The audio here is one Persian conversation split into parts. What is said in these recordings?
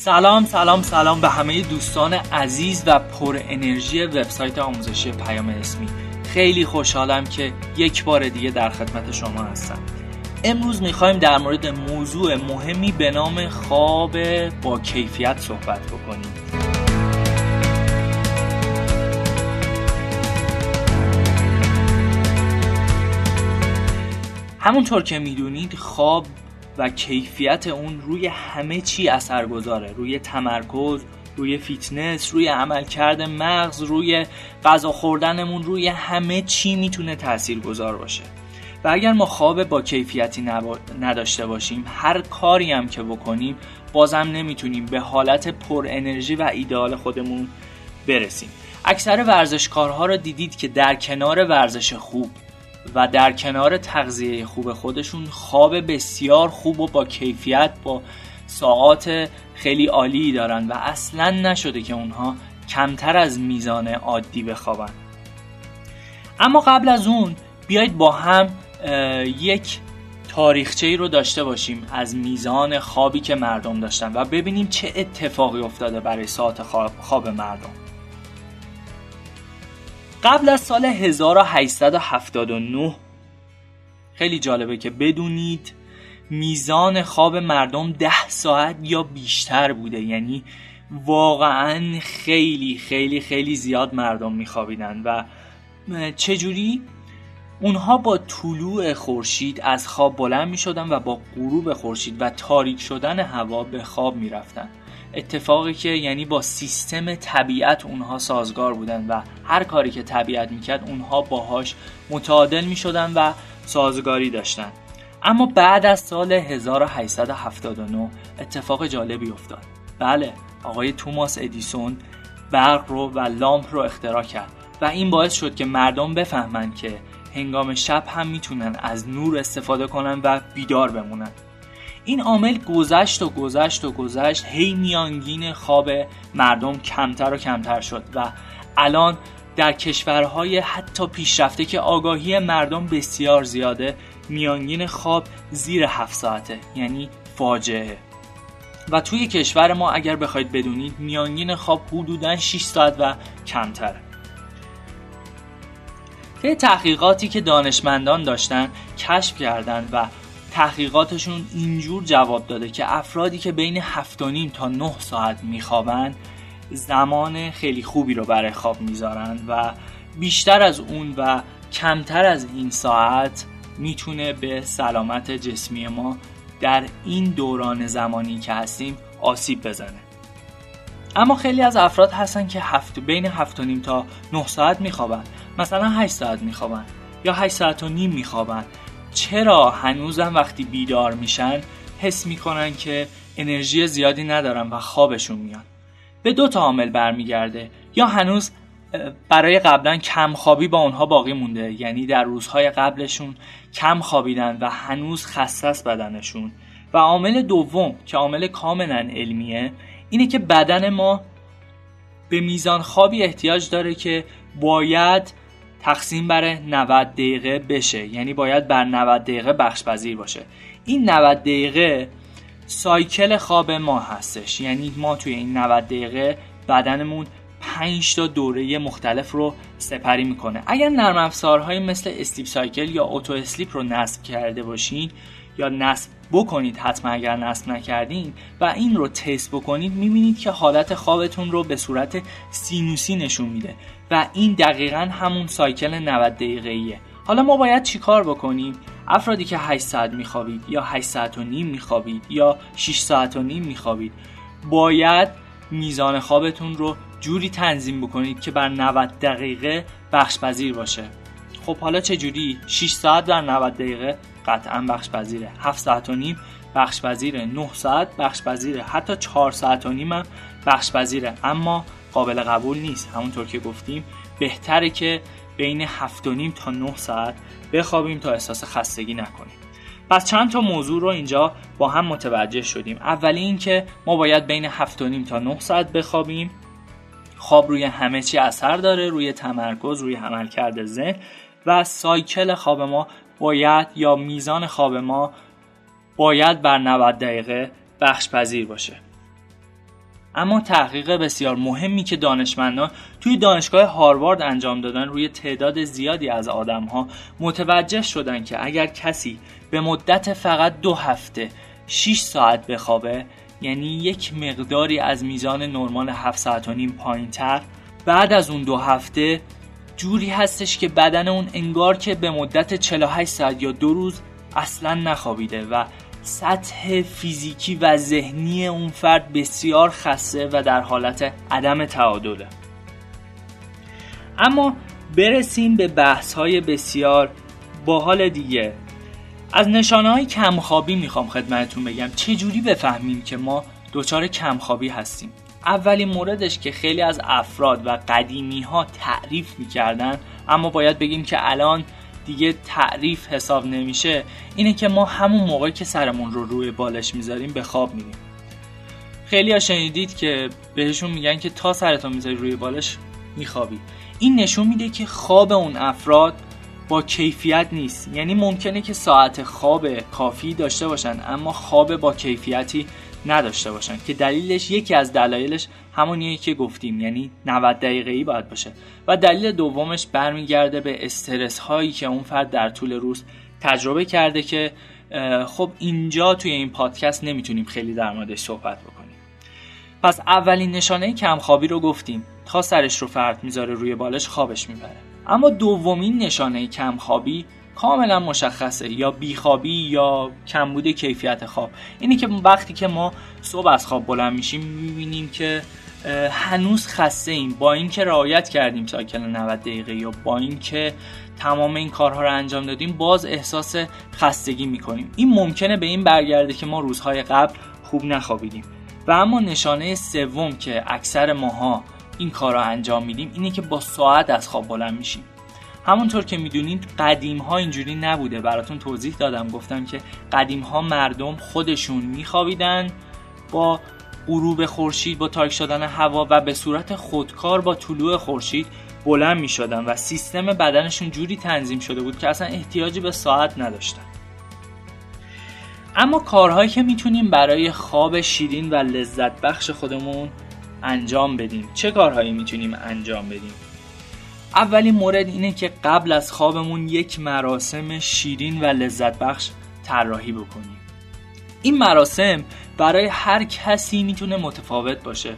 سلام سلام سلام به همه دوستان عزیز و پر انرژی وبسایت آموزشی پیام اسمی. خیلی خوشحالم که یک بار دیگه در خدمت شما هستم. امروز می‌خوایم در مورد موضوع مهمی به نام خواب با کیفیت صحبت بکنیم. همونطور که می‌دونید خواب و کیفیت اون روی همه چی اثر گذاره روی تمرکز روی فیتنس روی عملکرد مغز روی غذا خوردنمون روی همه چی می‌تونه تأثیر گذار باشه. و اگر ما خواب با کیفیتی نداشته باشیم هر کاری هم که بکنیم بازم نمی‌تونیم به حالت پر انرژی و ایدئال خودمون برسیم. اکثر ورزشکارها رو دیدید که در کنار ورزش خوب و در کنار تغذیه خوب خودشون خواب بسیار خوب و با کیفیت با ساعات خیلی عالی دارن و اصلا نشده که اونها کمتر از میزان عادی بخوابن. اما قبل از اون بیایید با هم یک تاریخچه ای رو داشته باشیم از میزان خوابی که مردم داشتن و ببینیم چه اتفاقی افتاده برای ساعت خواب مردم. قبل از سال 1879 خیلی جالبه که بدونید میزان خواب مردم ده ساعت یا بیشتر بوده. یعنی واقعا خیلی خیلی خیلی زیاد مردم میخوابیدن و چجوری؟ اونها با طلوع خورشید از خواب بلند می‌شدن و با غروب خورشید و تاریک شدن هوا به خواب می‌رفتن. اتفاقی که یعنی با سیستم طبیعت اونها سازگار بودن و هر کاری که طبیعت می‌کرد اونها باهاش متعادل می‌شدن و سازگاری داشتن. اما بعد از سال 1879 اتفاق جالبی افتاد. بله آقای توماس ادیسون برق رو و لامپ رو اختراع کرد و این باعث شد که مردم بفهمند که هنگام شب هم می‌تونن از نور استفاده کنن و بیدار بمونن. این عامل گذشت و گذشت و گذشت. هی میانگین خواب مردم کمتر و کمتر شد و الان در کشورهای حتی پیشرفته که آگاهی مردم بسیار زیاده میانگین خواب زیر هفت ساعته یعنی فاجعه. و توی کشور ما اگر بخواید بدونید میانگین خواب حدودا 6 ساعت و کمتره طی تحقیقاتی که دانشمندان داشتن کشف کردند و تحقیقاتشون اینجور جواب داده که افرادی که بین 7 تا 9 ساعت میخوابند زمان خیلی خوبی رو برای خواب می‌ذارن و بیشتر از اون و کمتر از این ساعت می‌تونه به سلامت جسمی ما در این دوران زمانی که هستیم آسیب بزنه. اما خیلی از افراد هستن که هفت بین 7 نیم تا 9 ساعت میخوابن. مثلا 8 ساعت میخوابن یا 8 ساعت و نیم میخوابن. چرا هنوزم وقتی بیدار میشن حس می‌کنن که انرژی زیادی ندارن و خوابشون میاد به دو تا عامل برمیگرده. یا هنوز برای قبلا کم خوابی با اونها باقی مونده یعنی در روزهای قبلشون کم خوابیدن و هنوز خسته بدنشون. و عامل دوم که عامل کاملا علمیه اینه که بدن ما به میزان خوابی احتیاج داره که باید تقسیم بر 90 دقیقه بشه. یعنی باید بر 90 دقیقه بخش پذیر باشه. این 90 دقیقه cycle خواب ما هستش. یعنی ما توی این 90 دقیقه بدنمون 5 تا دوره مختلف رو سپری می‌کنه. اگر نرم افزارهایی مثل Sleep Cycle یا AutoSleep رو نصب کرده باشین یا نصب بکنید حتما اگر نصب نکردین و این رو تست بکنید می‌بینید که حالت خوابتون رو به صورت سینوسی نشون میده و این دقیقا همون cycle 90 دقیقه حالا ما باید چیکار بکنیم؟ افرادی که 8 ساعت میخوابید یا 8 ساعت و نیم میخوابید یا 6 ساعت و نیم میخوابید باید میزان خوابتون رو جوری تنظیم بکنید که بر 90 دقیقه بخش پذیر باشه. خب حالا چه جوری؟ 6 ساعت در 90 دقیقه. قطعا بخش پذیره 7 ساعت و نیم بخش پذیره 9 ساعت بخش پذیره حتی 4 ساعت و نیم هم بخش پذیره اما قابل قبول نیست. همونطور که گفتیم بهتره که بین 7 و نیم تا 9 ساعت بخوابیم تا احساس خستگی نکنیم. پس چند تا موضوع رو اینجا با هم متوجه شدیم. اولی اینکه ما باید بین 7 و نیم تا 9 ساعت بخوابیم. خواب روی همه چی اثر داره روی تمرکز روی عملکرد ذهن. و سایکل خواب ما باید یا میزان خواب ما باید بر 90 دقیقه بخش پذیر باشه. اما تحقیق بسیار مهمی که دانشمندان توی دانشگاه هاروارد انجام دادن روی تعداد زیادی از ها متوجه شدن که اگر کسی به مدت فقط دو هفته 6 ساعت بخوابه یعنی یک مقداری از میزان نرمال 7 ساعت و نیم پایین تر بعد از اون دو هفته جوری هستش که بدن اون انگار که به مدت 48 ساعت یا دو روز اصلا نخوابیده و سطح فیزیکی و ذهنی اون فرد بسیار خسته و در حالت عدم تعادله. اما برسیم به بحث های بسیار باحال دیگه. از نشانه های کمخوابی می‌خوام خدمتتون بگم. چجوری بفهمیم که ما دچار کمخوابی هستیم؟ اولین موردش که خیلی از افراد و قدیمی ها تعریف می‌کردن اما باید بگیم که الان دیگه تعریف حساب نمیشه اینه که ما همون موقعی که سرمون رو روی بالش می‌ذاریم به خواب میریم. خیلی ها شنیدید که بهشون میگن که تا سرتون می‌ذاری روی بالش میخوابی. این نشون میده که خواب اون افراد با کیفیت نیست. یعنی ممکنه که ساعت خواب کافی داشته باشن اما خواب با کیفیتی نداشته باشن که دلیلش یکی از دلایلش همونیه که گفتیم یعنی 90 دقیقه ای باید باشه. و دلیل دومش برمیگرده به استرس هایی که اون فرد در طول روز تجربه کرده که خب اینجا توی این پادکست نمی‌تونیم خیلی در موردش صحبت بکنیم. پس اولین نشانه کمخوابی رو گفتیم. تا سرش رو فرد می‌ذاره روی بالش خوابش می‌بره. اما دومین نشانه کمخوابی کاملا مشخصه یا بیخوابی یا کمبود کیفیت خواب. اینی که وقتی که ما صبح از خواب بلند میشیم می‌بینیم که هنوز خسته ایم با اینکه رعایت کردیم سایکل 90 دقیقه یا با اینکه تمام این کارها رو انجام دادیم باز احساس خستگی می‌کنیم. این ممکنه به این برگرده که ما روزهای قبل خوب نخوابیدیم. و اما نشانه سوم که اکثر ماها این کار رو انجام میدیم اینه که با ساعت از خواب بلند میشیم. همونطور که می‌دونید قدیم ها اینجوری نبوده. براتون توضیح دادم. گفتم که قدیم ها مردم خودشون میخوابیدن با غروب خورشید با تاریک شدن هوا و به صورت خودکار با طلوع خورشید بلند می شدن و سیستم بدنشون جوری تنظیم شده بود که اصلا احتیاجی به ساعت نداشتن. اما کارهایی که می‌تونیم برای خواب شیرین و لذت بخش خودمون انجام بدیم. چه کارهایی می‌تونیم انجام بدیم؟ اولین مورد اینه که قبل از خوابمون یک مراسم شیرین و لذت بخش طراحی بکنیم. این مراسم برای هر کسی می‌تونه متفاوت باشه.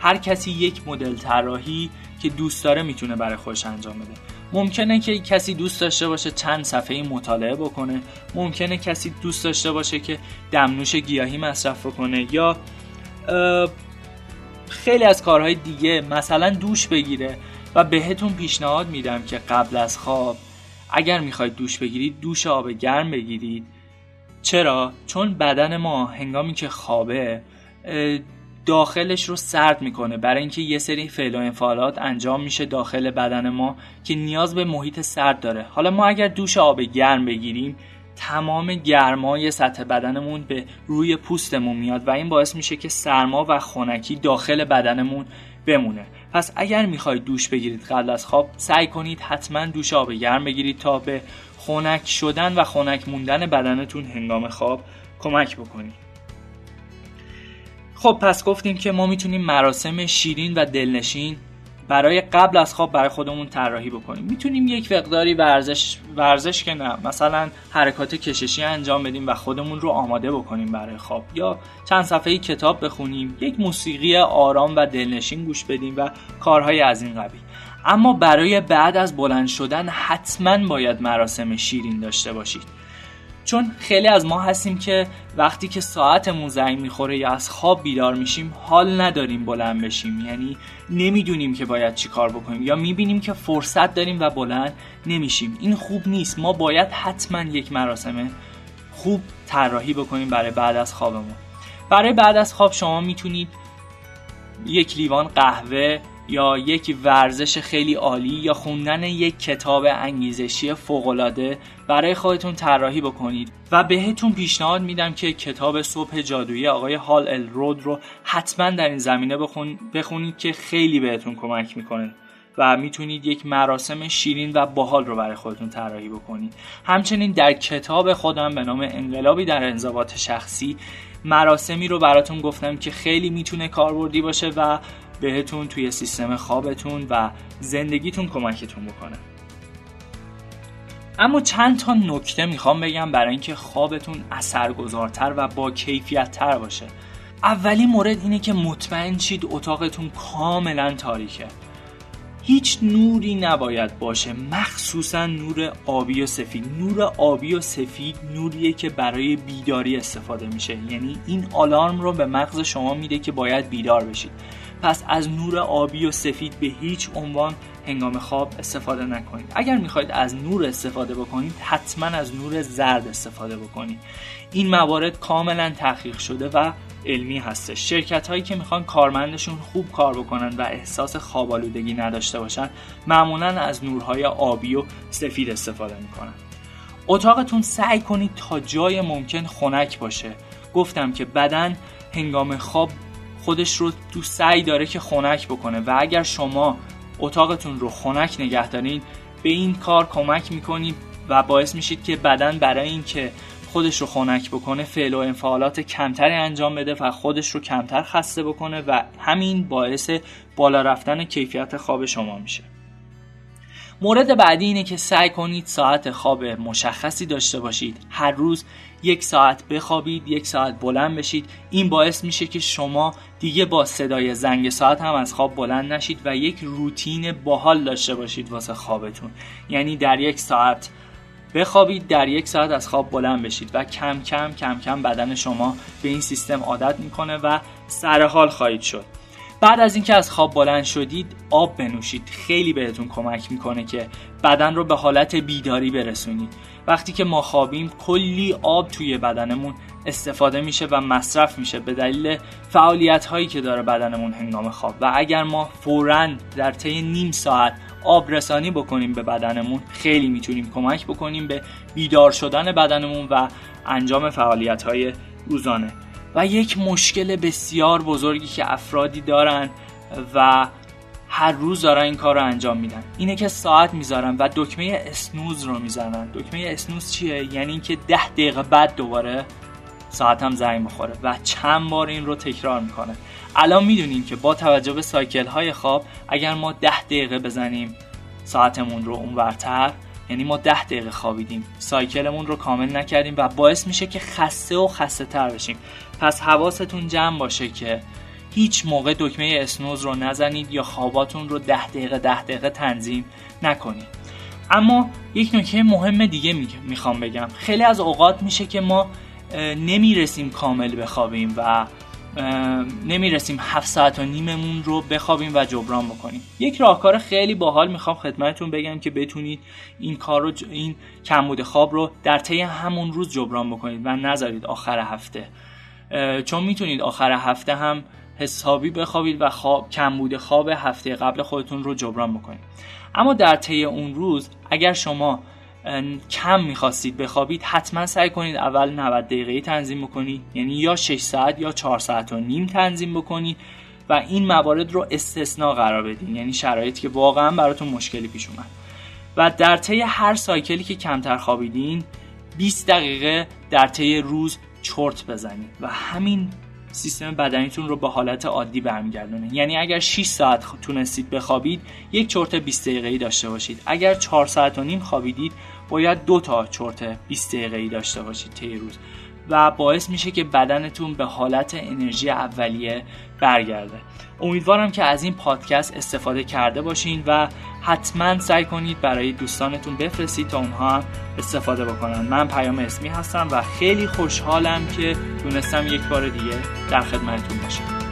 هر کسی یک مدل طراحی که دوست داره می‌تونه برای خودش انجام بده. ممکنه که کسی دوست داشته باشه چند صفحه مطالعه بکنه. ممکنه کسی دوست داشته باشه که دمنوش گیاهی مصرف بکنه یا خیلی از کارهای دیگه مثلا دوش بگیره. و بهتون پیشنهاد میدم که قبل از خواب اگر می‌خواید دوش بگیرید دوش آب گرم بگیرید. چرا؟ چون بدن ما هنگامی که خوابه داخلش رو سرد می‌کنه. برای اینکه یه سری فعل و انفعالات انجام میشه داخل بدن ما که نیاز به محیط سرد داره. حالا ما اگر دوش آب گرم بگیریم تمام گرمای سطح بدنمون به روی پوستمون میاد و این باعث میشه که سرما و خنکی داخل بدنمون بمونه. پس اگر می‌خواید دوش بگیرید قبل از خواب سعی کنید حتما دوش آب گرم بگیرید تا به خنک شدن و خنک موندن بدنتون هنگام خواب کمک بکنید. خب پس گفتیم که ما می‌تونیم مراسم شیرین و دلنشین برای قبل از خواب برای خودمون طراحی بکنیم. می‌تونیم یک مقداری ورزش ورزش که نه مثلا حرکات کششی انجام بدیم و خودمون رو آماده بکنیم برای خواب. یا چند صفحه کتاب بخونیم یک موسیقی آرام و دلنشین گوش بدیم و کارهای از این قبیل. اما برای بعد از بلند شدن حتما باید مراسم شیرین داشته باشید. چون خیلی از ما هستیم که وقتی که ساعتمون زنگ می‌خوره یا از خواب بیدار میشیم حال نداریم بلند بشیم. یعنی نمی‌دونیم که باید چی کار بکنیم یا می‌بینیم که فرصت داریم و بلند نمیشیم. این خوب نیست. ما باید حتما یک مراسم خوب طراحی بکنیم برای بعد از خوابمون. برای بعد از خواب شما می‌تونید یک لیوان قهوه یا یک ورزش خیلی عالی یا خوندن یک کتاب انگیزشی فوقالعاده برای خودتون طراحی بکنید. و بهتون پیشنهاد میدم که کتاب صبح جادویی آقای هال الرود رو حتما در این زمینه بخون... بخونید که خیلی بهتون کمک می‌کنه و می‌تونید یک مراسم شیرین و باحال رو برای خودتون طراحی بکنید. همچنین در کتاب خودم به نام انقلابی در انضباط شخصی مراسمی رو براتون گفتم که خیلی می‌تونه کاربردی باشه و بهتون توی سیستم خوابتون و زندگیتون کمکتون بکنه. اما چند تا نکته می‌خوام بگم برای اینکه خوابتون اثرگذارتر و با کیفیت تر باشه. اولین مورد اینه که مطمئن شید اتاقتون کاملا تاریکه. هیچ نوری نباید باشه مخصوصا نور آبی و سفید. نور آبی و سفید نوریه که برای بیداری استفاده میشه. یعنی این آلارم رو به مغز شما میده که باید بیدار بشید. پس از نور آبی و سفید به هیچ عنوان هنگام خواب استفاده نکنید. اگر می‌خواید از نور استفاده بکنید حتما از نور زرد استفاده بکنید. این موارد کاملا تحقیق شده و علمی هستش. شرکت هایی که می‌خوان کارمندشون خوب کار بکنن و احساس خواب آلودگی نداشته باشن معمولا از نورهای آبی و سفید استفاده می‌کنن. اتاقتون سعی کنید تا جای ممکن خنک باشه. گفتم که بدن هنگام خواب خودش رو تو سعی داره که خنک بکنه و اگر شما اتاقتون رو خنک نگه دارین به این کار کمک می‌کنید و باعث میشید که بدن برای اینکه خودش رو خنک بکنه فعل و انفعالات کمتری انجام بده و خودش رو کمتر خسته بکنه و همین باعث بالا رفتن کیفیت خواب شما میشه. مورد بعدی اینه که سعی کنید ساعت خواب مشخصی داشته باشید. هر روز یک ساعت بخوابید یک ساعت بلند بشید. این باعث میشه که شما دیگه با صدای زنگ ساعت هم از خواب بلند نشید و یک روتین باحال داشته باشید واسه خوابتون. یعنی در یک ساعت بخوابید در یک ساعت از خواب بلند بشید و کم کم کم کم بدن شما به این سیستم عادت می‌کنه و سر حال خواهید شد. بعد از اینکه از خواب بلند شدید آب بنوشید. خیلی بهتون کمک می‌کنه که بدن رو به حالت بیداری برسونید. وقتی که ما خوابیم کلی آب توی بدنمون استفاده میشه و مصرف میشه به دلیل فعالیت هایی که داره بدنمون هنگام خواب. و اگر ما فورا در طی نیم ساعت آب رسانی بکنیم به بدنمون خیلی می‌تونیم کمک بکنیم به بیدار شدن بدنمون و انجام فعالیت های روزانه. و یک مشکل بسیار بزرگی که افرادی دارن و هر روز دارن این کار رو انجام میدن. اینه که ساعت می‌ذارن و دکمه اسنوز رو می‌زنن. دکمه اسنوز چیه؟ یعنی اینکه ده دقیقه بعد دوباره ساعت هم زنگ بخوره و چند بار این رو تکرار می‌کنه. الان می‌دونیم که با توجه به سایکل های خواب اگر ما ده دقیقه بزنیم ساعتمون رو اونورتر یعنی ما ده دقیقه خوابیدیم سایکلمون رو کامل نکردیم و باعث میشه که خسته و خسته تر بشیم. پس حواستون جمع باشه که هیچ موقع دکمه اسنوز رو نزنید یا خواباتون رو ده دقیقه ده دقیقه تنظیم نکنید. اما یک نکته مهم دیگه می‌خوام بگم. خیلی از اوقات میشه که ما نمی‌رسیم کامل بخوابیم و نمی‌رسیم هفت ساعت و نیممون رو بخوابیم و جبران بکنیم. یک راهکار خیلی باحال می‌خوام خدمتتون بگم که بتونید این کار رو این کمبود خواب رو در طی همون روز جبران بکنید و نذارید آخر هفته. چون می‌تونید آخر هفته هم حسابی بخوابید و خواب کمبود خواب هفته قبل خودتون رو جبران بکنید. اما در طی اون روز اگر شما کم می‌خواستید بخوابید حتما سعی کنید اول 90 دقیقه تنظیم بکنید یعنی یا 6 ساعت یا 4 ساعت و نیم تنظیم بکنید و این موارد رو استثنا قرار بدین. یعنی شرایطی که واقعا براتون مشکلی پیش اومد. و در طی هر سایکلی که کمتر خوابیدین 20 دقیقه در طی روز چرت بزنید. و همین سیستم بدنیتون رو به حالت عادی برمیگردونه. یعنی اگر 6 ساعت تونستید بخوابید یک چرت 20 دقیقه‌ای داشته باشید. اگر 4 ساعت و نیم خوابیدید باید دو تا چرت 20 دقیقه‌ای داشته باشید طی روز. و باعث میشه که بدنتون به حالت انرژی اولیه برگرده. امیدوارم که از این پادکست استفاده کرده باشین و حتما سعی کنید برای دوستانتون بفرستید تا اونها استفاده بکنن. من پیام اسمی هستم و خیلی خوشحالم که تونستم یک بار دیگه در خدمتتون باشم.